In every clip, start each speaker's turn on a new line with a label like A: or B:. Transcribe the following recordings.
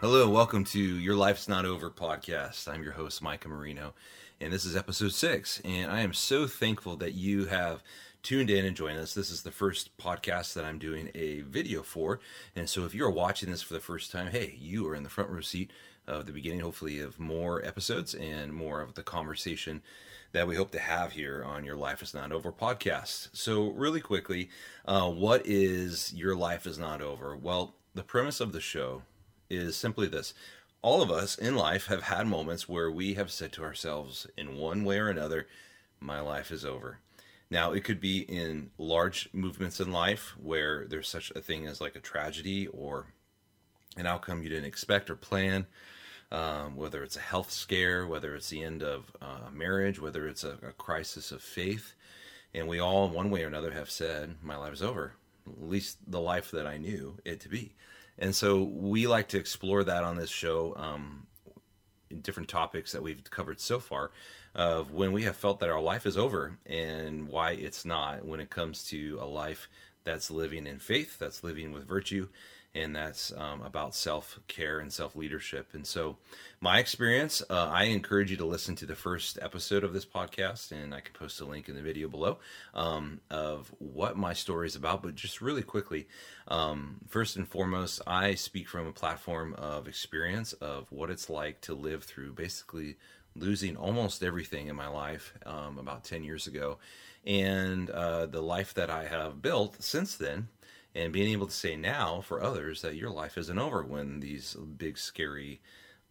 A: Hello, welcome to Your Life's Not Over podcast. I'm your host, Micah Marino, and this is episode six. And I am so thankful that you have tuned in and joined us. This is the first podcast that I'm doing a video for. And so if you're watching this for the first time, hey, you are in the front row seat of the beginning, hopefully, of more episodes and more of the conversation that we hope to have here on Your Life is Not Over podcast. So, really quickly, uh, what is Your Life is Not Over? Well, the premise of the show is simply this all of us in life have had moments where we have said to ourselves, in one way or another, my life is over. Now, it could be in large movements in life where there's such a thing as like a tragedy or an outcome you didn't expect or plan, um, whether it's a health scare, whether it's the end of uh, marriage, whether it's a, a crisis of faith. And we all, in one way or another, have said, My life is over, at least the life that I knew it to be. And so we like to explore that on this show, um, different topics that we've covered so far, of when we have felt that our life is over and why it's not when it comes to a life that's living in faith, that's living with virtue, and that's um, about self care and self leadership. And so, my experience, uh, I encourage you to listen to the first episode of this podcast, and I can post a link in the video below um, of what my story is about. But just really quickly, um, first and foremost, I speak from a platform of experience of what it's like to live through basically losing almost everything in my life um, about 10 years ago. And uh, the life that I have built since then and being able to say now for others that your life isn't over when these big, scary,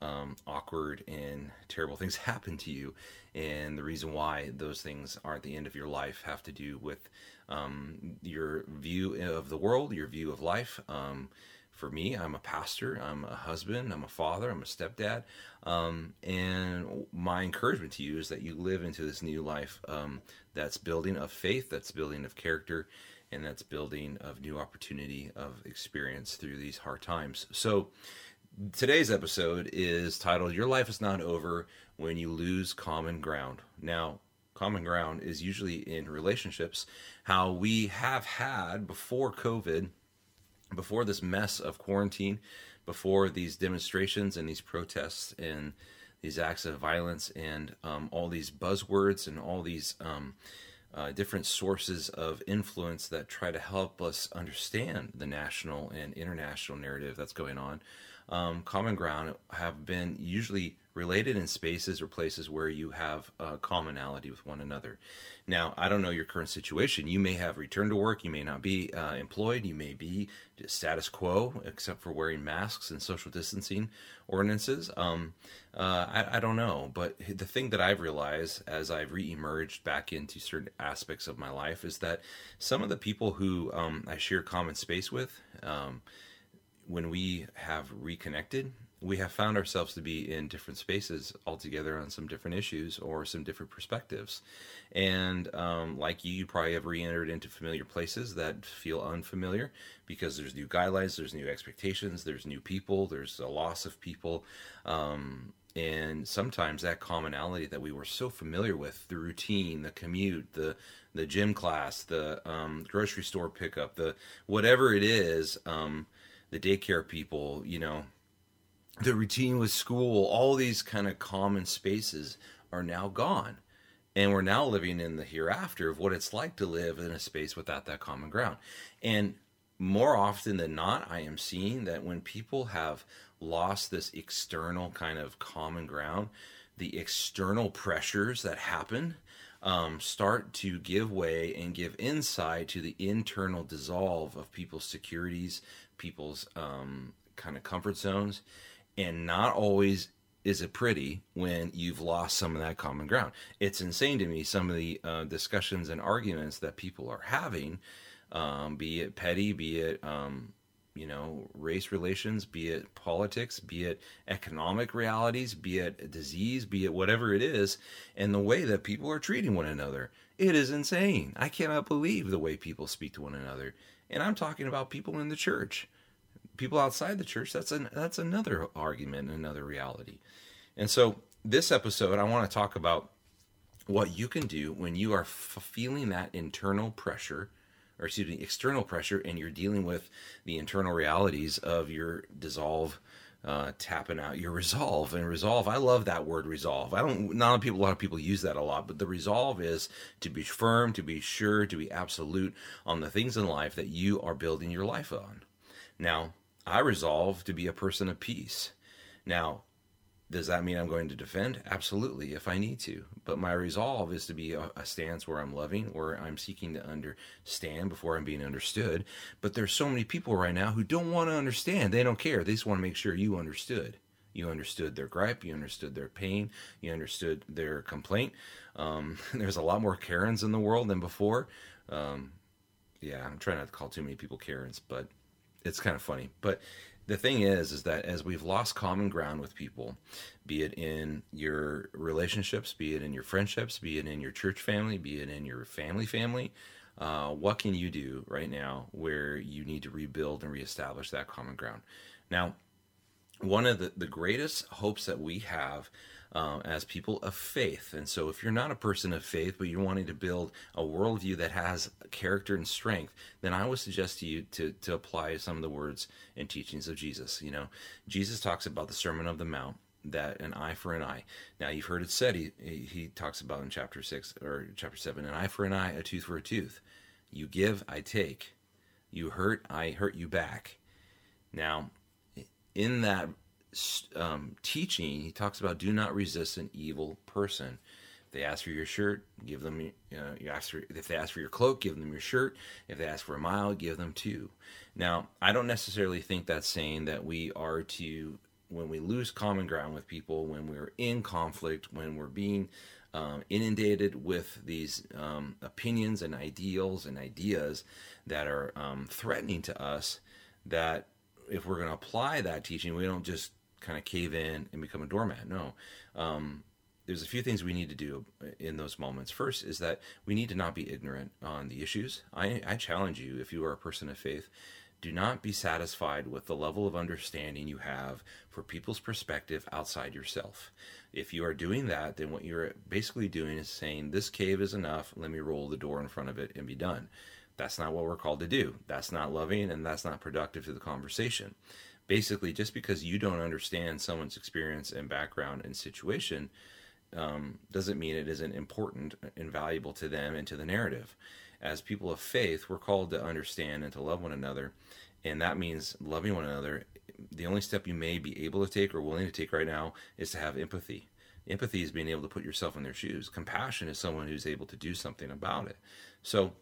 A: um, awkward, and terrible things happen to you. And the reason why those things aren't the end of your life have to do with um, your view of the world, your view of life. Um, for me, I'm a pastor, I'm a husband, I'm a father, I'm a stepdad. Um, and my encouragement to you is that you live into this new life um, that's building of faith, that's building of character, and that's building of new opportunity of experience through these hard times. So today's episode is titled Your Life is Not Over When You Lose Common Ground. Now, common ground is usually in relationships, how we have had before COVID, before this mess of quarantine, before these demonstrations and these protests and these acts of violence and um, all these buzzwords and all these um, uh, different sources of influence that try to help us understand the national and international narrative that's going on. Um, common ground have been usually related in spaces or places where you have uh, commonality with one another. Now, I don't know your current situation. You may have returned to work. You may not be uh, employed. You may be status quo, except for wearing masks and social distancing ordinances. Um, uh, I, I, don't know. But the thing that I've realized as I've re-emerged back into certain aspects of my life is that some of the people who um, I share common space with, um, when we have reconnected, we have found ourselves to be in different spaces altogether on some different issues or some different perspectives. And um, like you, you probably have re entered into familiar places that feel unfamiliar because there's new guidelines, there's new expectations, there's new people, there's a loss of people. Um, and sometimes that commonality that we were so familiar with the routine the commute the the gym class the um, grocery store pickup the whatever it is um, the daycare people you know the routine with school, all these kind of common spaces are now gone. And we're now living in the hereafter of what it's like to live in a space without that common ground. And more often than not, I am seeing that when people have lost this external kind of common ground, the external pressures that happen um, start to give way and give insight to the internal dissolve of people's securities, people's um, kind of comfort zones and not always is it pretty when you've lost some of that common ground. It's insane to me some of the uh, discussions and arguments that people are having, um, be it petty, be it um, you know race relations, be it politics, be it economic realities, be it disease, be it whatever it is, and the way that people are treating one another. It is insane. I cannot believe the way people speak to one another, and I'm talking about people in the church people outside the church, that's an that's another argument, another reality. And so this episode, I want to talk about what you can do when you are f- feeling that internal pressure, or excuse me, external pressure, and you're dealing with the internal realities of your dissolve uh, tapping out your resolve and resolve. I love that word resolve. I don't. Not a lot of people. A lot of people use that a lot, but the resolve is to be firm, to be sure, to be absolute on the things in life that you are building your life on. Now, I resolve to be a person of peace. Now, does that mean I'm going to defend? Absolutely, if I need to. But my resolve is to be a, a, stance where I'm loving, where I'm seeking to understand before I'm being understood. But there's so many people right now who don't want to understand. They don't care. They just want to make sure you understood. You understood their gripe. You understood their pain. You understood their complaint. Um, there's a lot more Karens in the world than before. Um, yeah, I'm trying not to call too many people Karens, but it's kind of funny. But the thing is is that as we've lost common ground with people be it in your relationships be it in your friendships be it in your church family be it in your family family uh, what can you do right now where you need to rebuild and reestablish that common ground? Now one of the, the greatest hopes that we have uh, as people of faith. And so, if you're not a person of faith, but you're wanting to build a worldview that has character and strength, then I would suggest to you to, to apply some of the words and teachings of Jesus. You know, Jesus talks about the Sermon of the Mount that an eye for an eye. Now you've heard it said. He he talks about in chapter six or chapter seven, an eye for an eye, a tooth for a tooth. You give, I take. You hurt, I hurt you back. Now, in that um, teaching, he talks about do not resist an evil person. If they ask for your shirt, give them. You, know, you ask for, if they ask for your cloak, give them your shirt. If they ask for a mile, give them two. Now, I don't necessarily think that's saying that we are to when we lose common ground with people, when we're in conflict, when we're being um, inundated with these um, opinions and ideals and ideas that are um, threatening to us, that if we're going to apply that teaching, we don't just kind of cave in and become a doormat. No. Um, there's a few things we need to do in those moments. First is that we need to not be ignorant on the issues. I, I challenge you, if you are a person of faith, do not be satisfied with the level of understanding you have for people's perspective outside yourself. If you are doing that, then what you're basically doing is saying, This cave is enough, let me roll the door in front of it and be done. That's not what we're called to do. That's not loving and that's not productive to the conversation basically just because you don't understand someone's experience and background and situation um, doesn't mean it isn't important and valuable to them and to the narrative. As people of faith we're called to understand and to love one another and that means loving one another. The only step you may be able to take or willing to take right now is to have empathy. Empathy is being able to put yourself in their shoes. Compassion is someone who's able to do something about it. So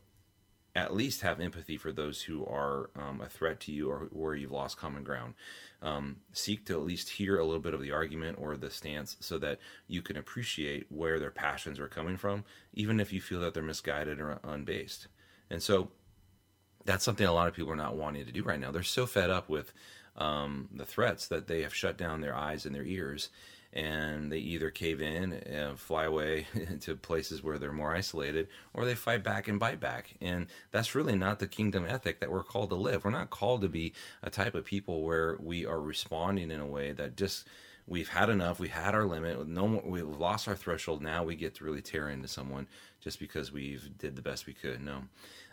A: at least have empathy for those who are um, a threat to you or where you've lost common ground. Um, seek to at least hear a little bit of the argument or the stance so that you can appreciate where their passions are coming from, even if you feel that they're misguided or unbased. And so that's something a lot of people are not wanting to do right now. They're so fed up with um, the threats that they have shut down their eyes and their ears and they either cave in and fly away to places where they're more isolated or they fight back and bite back. And that's really not the kingdom ethic that we're called to live. We're not called to be a type of people where we are responding in a way that just we've had enough we had our limit no more, we've lost our threshold. Now we get to really tear into someone just because we've did the best we could. No.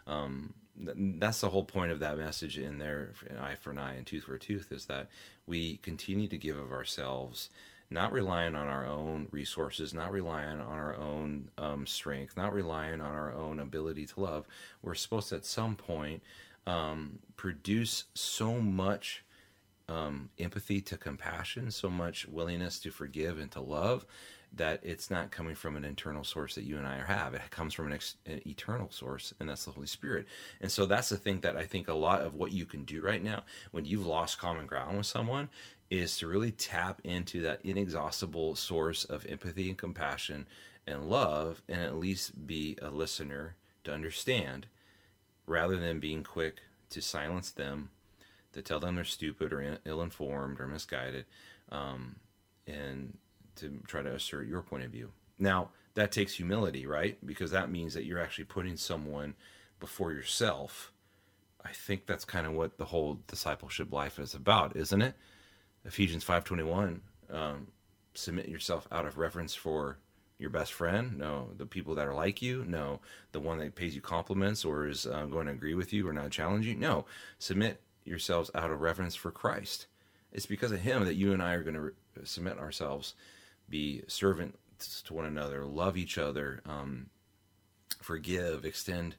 A: Um, that's the whole point of that message in there eye for an eye and tooth for a tooth is that we continue to give of ourselves not relying on our own resources, not relying on our own um, strength, not relying on our own ability to love. We're supposed to, at some point, um, produce so much um, empathy to compassion, so much willingness to forgive and to love that it's not coming from an internal source that you and I have. It comes from an, ex- an, eternal source, and that's the Holy Spirit. And so that's the thing that I think a lot of what you can do right now when you've lost common ground with someone is to really tap into that inexhaustible source of empathy and compassion and love and at least be a listener to understand rather than being quick to silence them to tell them they're stupid or ill-informed or misguided um, and to try to assert your point of view. Now that takes humility right? Because that means that you're actually putting someone before yourself. I think that's kind of what the whole discipleship life is about isn't it Ephesians 5:21, um, submit yourself out of reverence for your best friend, no, the people that are like you, no, the one that pays you compliments or is uh, going to agree with you or not challenge you. No, submit yourselves out of reverence for Christ. It's because of Him that you and I are going to re- submit ourselves, be servants to one another, love each other, um, forgive, extend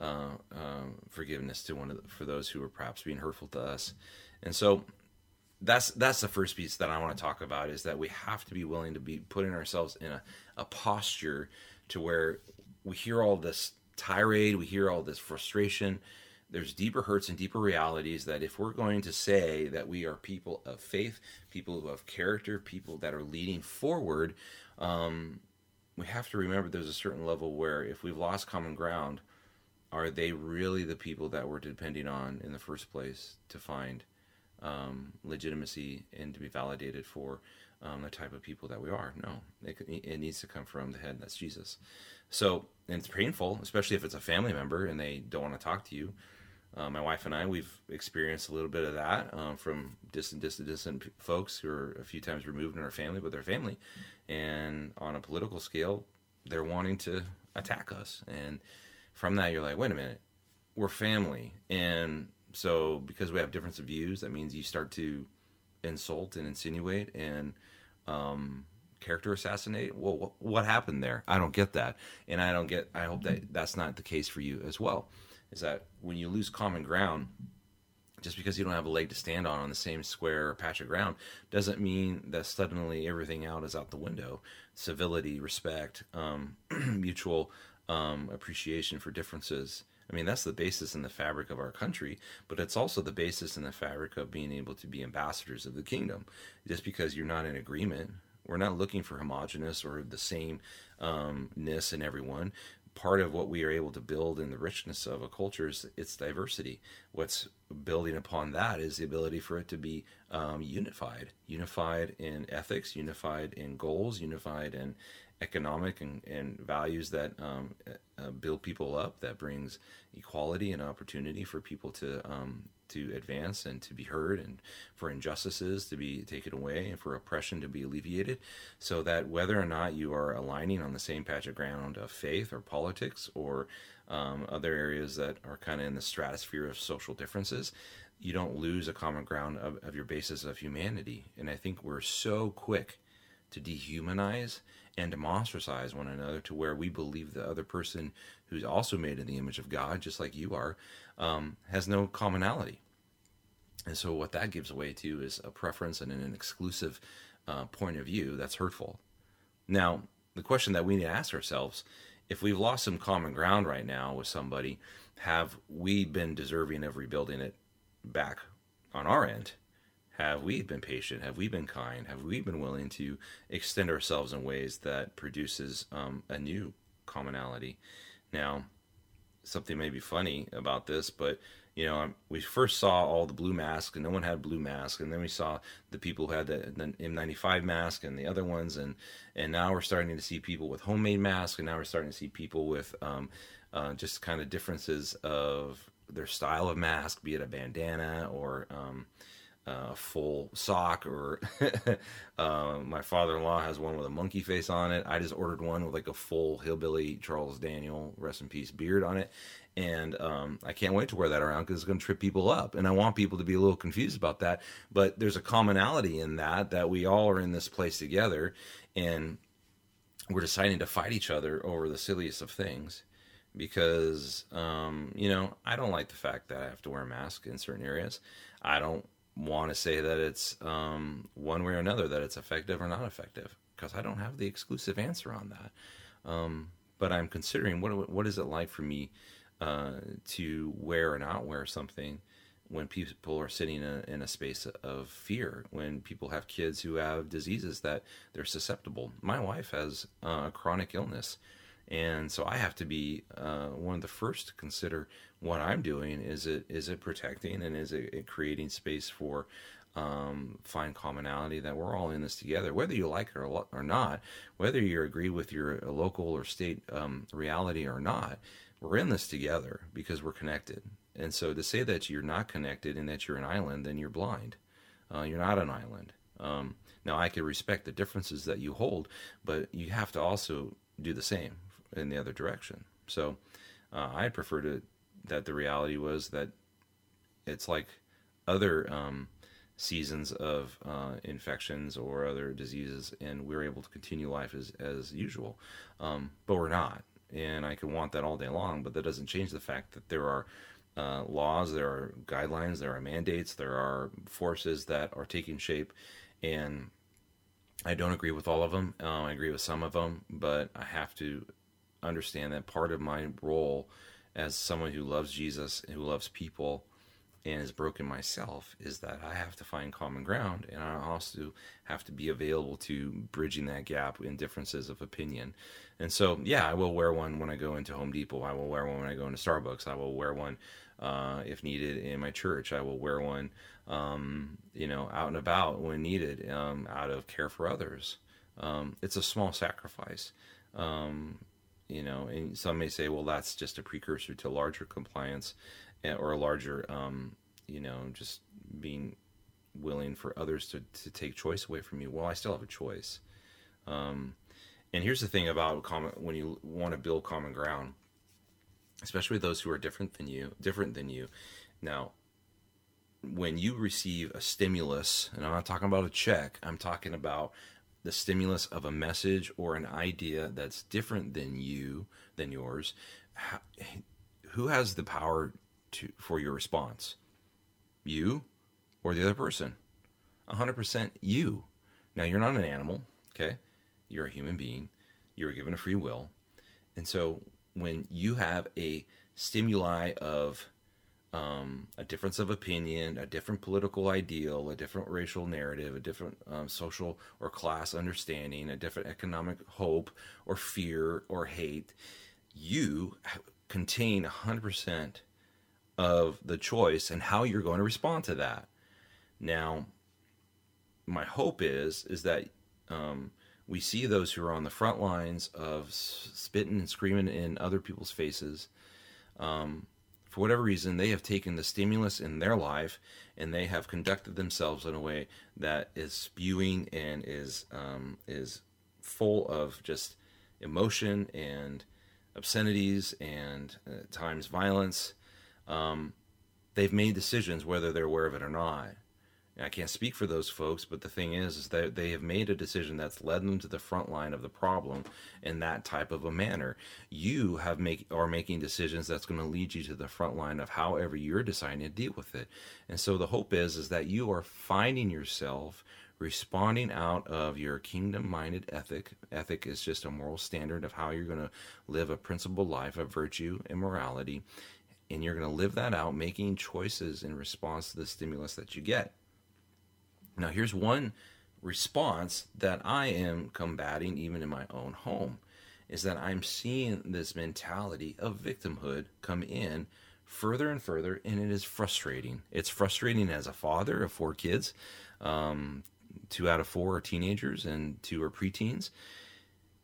A: uh, uh, forgiveness to one the, for those who are perhaps being hurtful to us. And so that's that's the first piece that I want to talk about is that we have to be willing to be putting ourselves in a, a posture to where we hear all this tirade, we hear all this frustration. There's deeper hurts and deeper realities that if we're going to say that we are people of faith, people who have character, people that are leading forward, um, we have to remember there's a certain level where if we've lost common ground, are they really the people that we're depending on in the first place to find um, legitimacy and to be validated for um, the type of people that we are? No, it, it needs to come from the head, that's Jesus. So, and it's painful, especially if it's a family member and they don't want to talk to you. Uh, my wife and I, we've experienced a little bit of that um, from distant, distant, distant folks who are a few times removed in our family, but their family. And on a political scale, they're wanting to attack us. And from that, you're like, wait a minute, we're family. And so, because we have difference of views, that means you start to insult and insinuate and um, character assassinate. Well, what, what happened there? I don't get that. And I don't get, I hope that that's not the case for you as well is that when you lose common ground, just because you don't have a leg to stand on on the same square or patch of ground doesn't mean that suddenly everything out is out the window. Civility, respect, um, mutual um, appreciation for differences. I mean, that's the basis in the fabric of our country, but it's also the basis in the fabric of being able to be ambassadors of the kingdom. Just because you're not in agreement, we're not looking for homogenous or the sameness um, in everyone part of what we are able to build in the richness of a culture is its diversity. What's building upon that is the ability for it to be um, unified, unified in ethics, unified in goals, unified in economic and, and values that um, uh, build people up, that brings equality and opportunity for people to um, to advance and to be heard, and for injustices to be taken away, and for oppression to be alleviated, so that whether or not you are aligning on the same patch of ground of faith or politics or um, other areas that are kind of in the stratosphere of social differences, you don't lose a common ground of, of your basis of humanity. And I think we're so quick to dehumanize and to one another to where we believe the other person who's also made in the image of God, just like you are, um, has no commonality. And so, what that gives way to is a preference and an exclusive uh, point of view that's hurtful. Now, the question that we need to ask ourselves if we've lost some common ground right now with somebody, have we been deserving of rebuilding it back on our end? Have we been patient? Have we been kind? Have we been willing to extend ourselves in ways that produces um, a new commonality? Now, something may be funny about this, but you know, we first saw all the blue masks, and no one had blue mask, and then we saw the people who had the, the N95 mask and the other ones, and and now we're starting to see people with homemade masks, and now we're starting to see people with um, uh, just kind of differences of their style of mask, be it a bandana or um, uh, full sock or uh, my father-in-law has one with a monkey face on it. I just ordered one with like a full hillbilly Charlie Daniels rest in peace beard on it. And um, i can't wait to wear that around because it's going to trip people up. And i want people to be a little confused about that. But there's a commonality in that that we all are in this place together and we're deciding to fight each other over the silliest of things because um, you know i don't like the fact that i have to wear a mask in certain areas. I don't want to say that it's um, one way or another that it's effective or not effective because I don't have the exclusive answer on that. Um, but I'm considering what what is it like for me uh, to wear or not wear something when people are sitting in a, in a space of fear, when people have kids who have diseases that they're susceptible. My wife has uh, a chronic illness and so I have to be uh, one of the first to consider what I'm doing. Is it is it protecting and is it, it creating space for um, find commonality that we're all in this together, whether you like it or, or not, whether you agree with your local or state um, reality or not, we're in this together because we're connected. And so to say that you're not connected and that you're an island, then you're blind. Uh, you're not an island. Um, now I can respect the differences that you hold, but you have to also do the same in the other direction. So uh, I prefer to that the reality was that it's like other um, seasons of uh, infections or other diseases, and we're able to continue life as as usual. Um, but we're not, and I can want that all day long. But that doesn't change the fact that there are uh, laws, there are guidelines, there are mandates, there are forces that are taking shape, and I don't agree with all of them. Uh, I agree with some of them, but I have to understand that part of my role as someone who loves Jesus, and who loves people, and is broken myself is that I have to find common ground and I also have to be available to bridging that gap in differences of opinion. And so, yeah, I will wear one when I go into Home Depot. I will wear one when I go into Starbucks. I will wear one uh, if needed in my church. I will wear one, um, you know, out and about when needed um, out of care for others. Um, it's a small sacrifice. Um, you know, and some may say, well, that's just a precursor to larger compliance eh, or a larger, um, you know, just being willing for others to, to take choice away from you. Well, I still have a choice. Um, and here's the thing about common, when you want to build common ground, especially those who are different than you, different than you. Now, when you receive a stimulus, and I'm not talking about a check, I'm talking about the stimulus of a message or an idea that's different than you, than yours, who has the power to for your response? You or the other person? 100% you. Now, you're not an animal, okay? You're a human being. You're given a free will. And so when you have a stimuli of um, a difference of opinion, a different political ideal, a different racial narrative, a different um, social or class understanding, a different economic hope or fear or hate, you contain 100% of the choice and how you're going to respond to that. Now, my hope is is that um, we see those who are on the front lines of spitting and screaming in other people's faces. Um, for whatever reason, they have taken the stimulus in their life and they have conducted themselves in a way that is spewing and is um, is full of just emotion and obscenities and at times violence. Um, they've made decisions whether they're aware of it or not. I can't speak for those folks, but the thing is, is that they have made a decision that's led them to the front line of the problem in that type of a manner. You have make are making decisions that's going to lead you to the front line of however you're deciding to deal with it. And so the hope is, is that you are finding yourself responding out of your kingdom-minded ethic. Ethic is just a moral standard of how you're going to live a principled life of virtue and morality, and you're going to live that out, making choices in response to the stimulus that you get. Now, here's one response that I am combating even in my own home is that I'm seeing this mentality of victimhood come in further and further, and it is frustrating. It's frustrating as a father of four kids. Um, two out of four are teenagers, and two are preteens.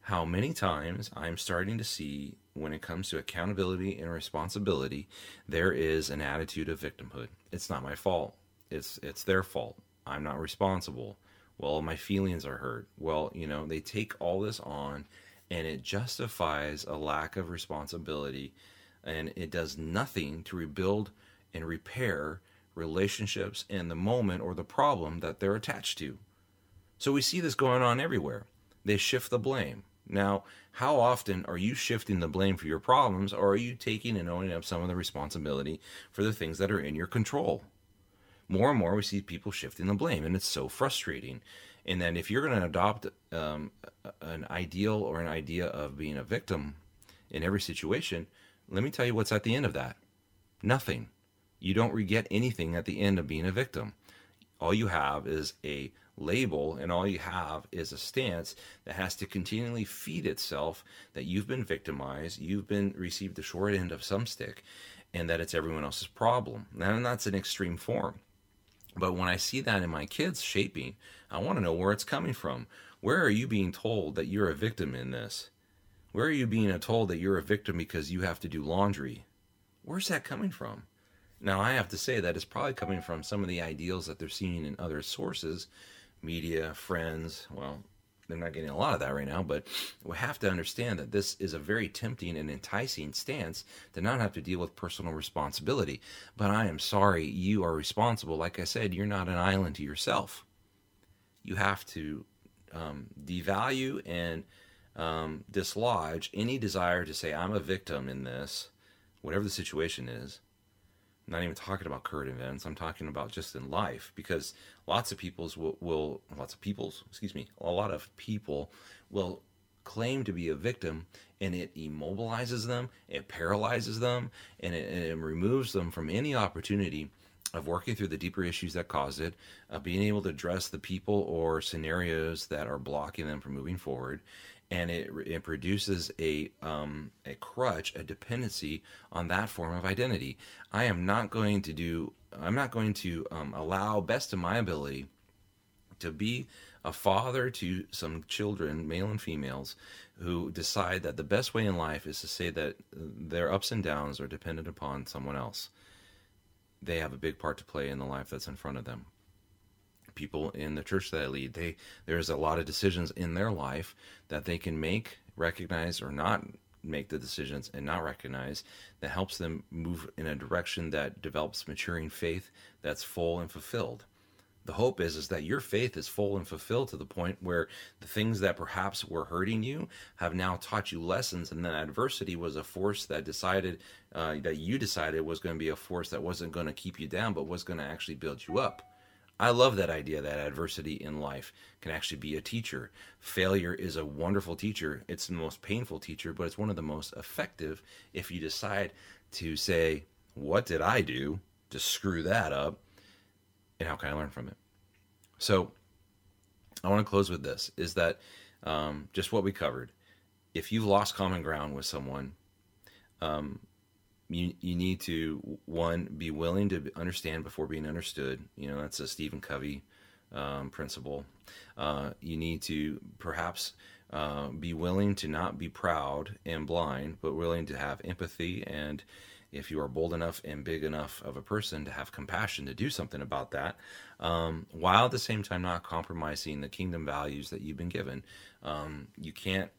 A: How many times I'm starting to see when it comes to accountability and responsibility, there is an attitude of victimhood. It's not my fault. It's it's their fault. I'm not responsible. Well, my feelings are hurt. Well, you know, they take all this on and it justifies a lack of responsibility and it does nothing to rebuild and repair relationships and the moment or the problem that they're attached to. So we see this going on everywhere. They shift the blame. Now, how often are you shifting the blame for your problems or are you taking and owning up some of the responsibility for the things that are in your control? More and more we see people shifting the blame, and it's so frustrating. And then if you're going to adopt um, an ideal or an idea of being a victim in every situation, let me tell you what's at the end of that nothing. You don't get anything at the end of being a victim. All you have is a label, and all you have is a stance that has to continually feed itself that you've been victimized, you've been received the short end of some stick, and that it's everyone else's problem. And that's an extreme form. But when I see that in my kids shaping, I want to know where it's coming from. Where are you being told that you're a victim in this? Where are you being told that you're a victim because you have to do laundry? Where's that coming from? Now, I have to say that it's probably coming from some of the ideals that they're seeing in other sources, media, friends, well, they're not getting a lot of that right now, but we have to understand that this is a very tempting and enticing stance to not have to deal with personal responsibility. But I am sorry, you are responsible. Like I said, you're not an island to yourself. You have to um, devalue and um, dislodge any desire to say, I'm a victim in this, whatever the situation is. Not even talking about current events. I'm talking about just in life because lots of people's will, will lots of people's, excuse me, a lot of people will claim to be a victim and it immobilizes them, it paralyzes them, and it, and it removes them from any opportunity of working through the deeper issues that caused it, of being able to address the people or scenarios that are blocking them from moving forward, and it, it produces a um, a crutch, a dependency on that form of identity. I am not going to do. I'm not going to um, allow best of my ability to be a father to some children, male and females, who decide that the best way in life is to say that their ups and downs are dependent upon someone else. They have a big part to play in the life that's in front of them people in the church that I lead, they there's a lot of decisions in their life that they can make, recognize, or not make the decisions and not recognize that helps them move in a direction that develops maturing faith that's full and fulfilled. The hope is is that your faith is full and fulfilled to the point where the things that perhaps were hurting you have now taught you lessons, and that adversity was a force that decided uh, that you decided was going to be a force that wasn't going to keep you down, but was going to actually build you up. I love that idea that adversity in life can actually be a teacher. Failure is a wonderful teacher. It's the most painful teacher, but it's one of the most effective if you decide to say, What did I do to screw that up? And how can I learn from it? So, I want to close with this is that um, just what we covered. If you've lost common ground with someone, um, you you need to one be willing to understand before being understood. You know that's a Stephen Covey um, principle. Uh, you need to perhaps uh, be willing to not be proud and blind, but willing to have empathy and if you are bold enough and big enough of a person to have compassion to do something about that, um, while at the same time not compromising the kingdom values that you've been given. Um, you can't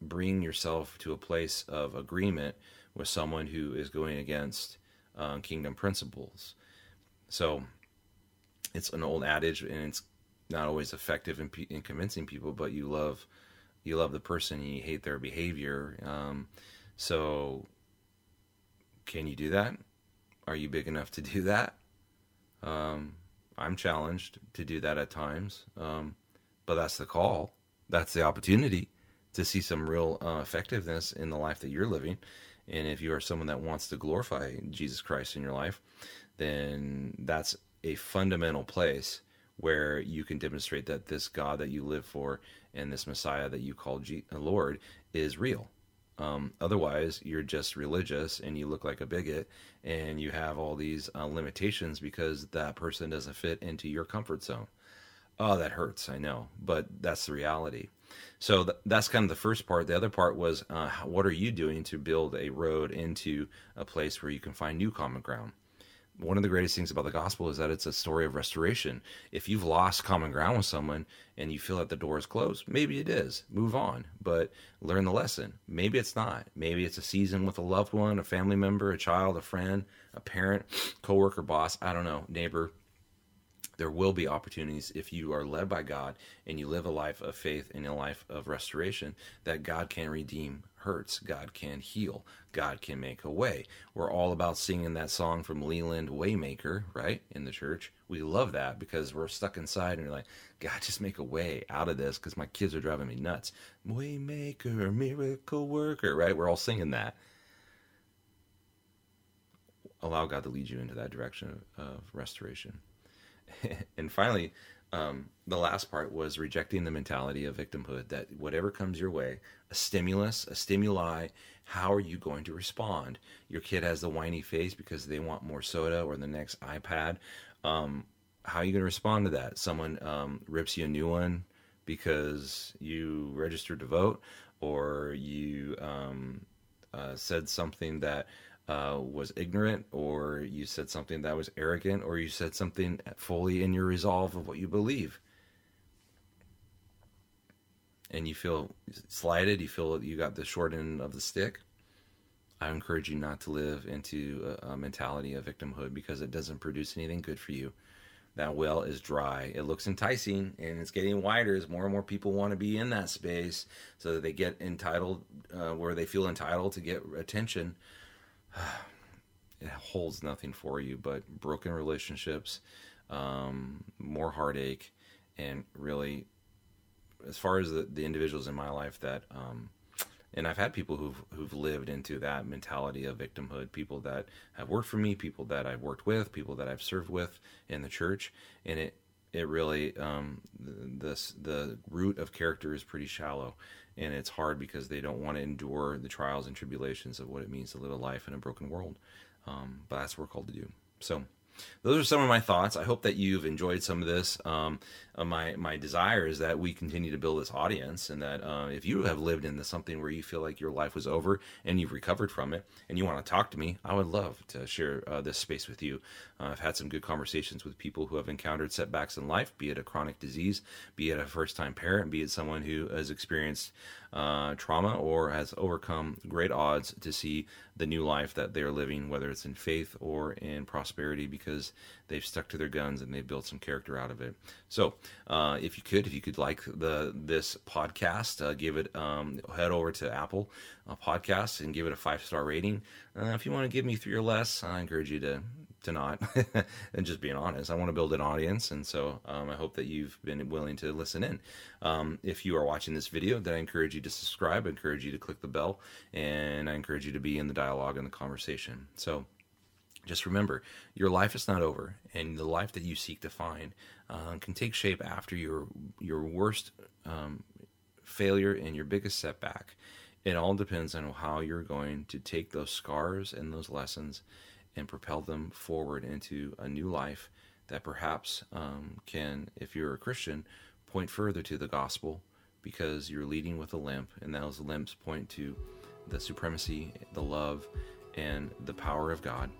A: bring yourself to a place of agreement with someone who is going against uh, kingdom principles. So it's an old adage, and it's not always effective in, in convincing people. But you love you love the person, and you hate their behavior. Um, so can you do that? Are you big enough to do that? Um, I'm challenged to do that at times, um, but that's the call. That's the opportunity to see some real uh, effectiveness in the life that you're living. And if you are someone that wants to glorify Jesus Christ in your life, then that's a fundamental place where you can demonstrate that this God that you live for and this Messiah that you call G- Lord is real. Um, otherwise, you're just religious and you look like a bigot and you have all these uh, limitations because that person doesn't fit into your comfort zone. Oh, that hurts, I know, but that's the reality. So th- that's kind of the first part. The other part was uh, what are you doing to build a road into a place where you can find new common ground? One of the greatest things about the gospel is that it's a story of restoration. If you've lost common ground with someone and you feel that the door is closed, maybe it is. Move on, but learn the lesson. Maybe it's not. Maybe it's a season with a loved one, a family member, a child, a friend, a parent, coworker, boss, I don't know, neighbor, there will be opportunities if you are led by God and you live a life of faith and a life of restoration that God can redeem hurts, God can heal, God can make a way. We're all about singing that song from Leeland Waymaker, right? In the church. We love that because we're stuck inside and we're like, God, just make a way out of this because my kids are driving me nuts. Waymaker, miracle worker, right? We're all singing that. Allow God to lead you into that direction of restoration. and finally, um, the last part was rejecting the mentality of victimhood that whatever comes your way, a stimulus, a stimuli, how are you going to respond? Your kid has the whiny face because they want more soda or the next iPad. Um, how are you going to respond to that? Someone um, rips you a new one because you registered to vote, or you um, uh, said something that uh, was ignorant, or you said something that was arrogant, or you said something fully in your resolve of what you believe. and you feel slighted, you feel that you got the short end of the stick, I encourage you not to live into a, a mentality of victimhood because it doesn't produce anything good for you. That well is dry. It looks enticing and it's getting wider as more and more people want to be in that space so that they get entitled, uh, where they feel entitled to get attention. it holds nothing for you but broken relationships, um, more heartache, and really, as far as the, the individuals in my life that um, and I've had people who've who've lived into that mentality of victimhood. People that have worked for me, people that I've worked with, people that I've served with in the church, and it it really um, the the root of character is pretty shallow, and it's hard because they don't want to endure the trials and tribulations of what it means to live a life in a broken world. Um, but that's what we're called to do. So those are some of my thoughts. I hope that you've enjoyed some of this. Um, uh, my my desire is that we continue to build this audience, and that uh, if you have lived into something where you feel like your life was over and you've recovered from it, and you want to talk to me, I would love to share uh, this space with you. Uh, I've had some good conversations with people who have encountered setbacks in life, be it a chronic disease, be it a first time parent, be it someone who has experienced uh, trauma or has overcome great odds to see the new life that they're living, whether it's in faith or in prosperity, because they've stuck to their guns and they've built some character out of it. So, uh, if you could, if you could like the this podcast, uh, give it um, head over to Apple uh, Podcasts and give it a five star rating. Uh, if you want to give me three or less, I encourage you to to not and just being honest. I want to build an audience, and so um, I hope that you've been willing to listen in. Um, if you are watching this video, then I encourage you to subscribe. I encourage you to click the bell, and I encourage you to be in the dialogue and the conversation. So just remember, your life is not over, and the life that you seek to find uh, can take shape after your your worst um, failure and your biggest setback. It all depends on how you're going to take those scars and those lessons and propel them forward into a new life that perhaps um, can, if you're a Christian, point further to the gospel because you're leading with a limp, and those limps point to the supremacy, the love, and the power of God.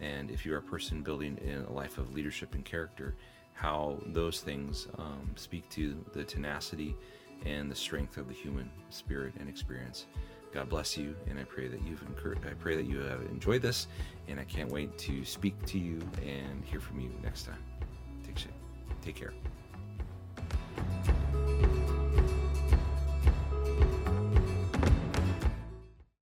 A: And if you're a person building in a life of leadership and character, how those things um, speak to the tenacity and the strength of the human spirit and experience. God bless you, and I pray that you've I pray that you have enjoyed this, and I can't wait to speak to you and hear from you next time. Take, take care.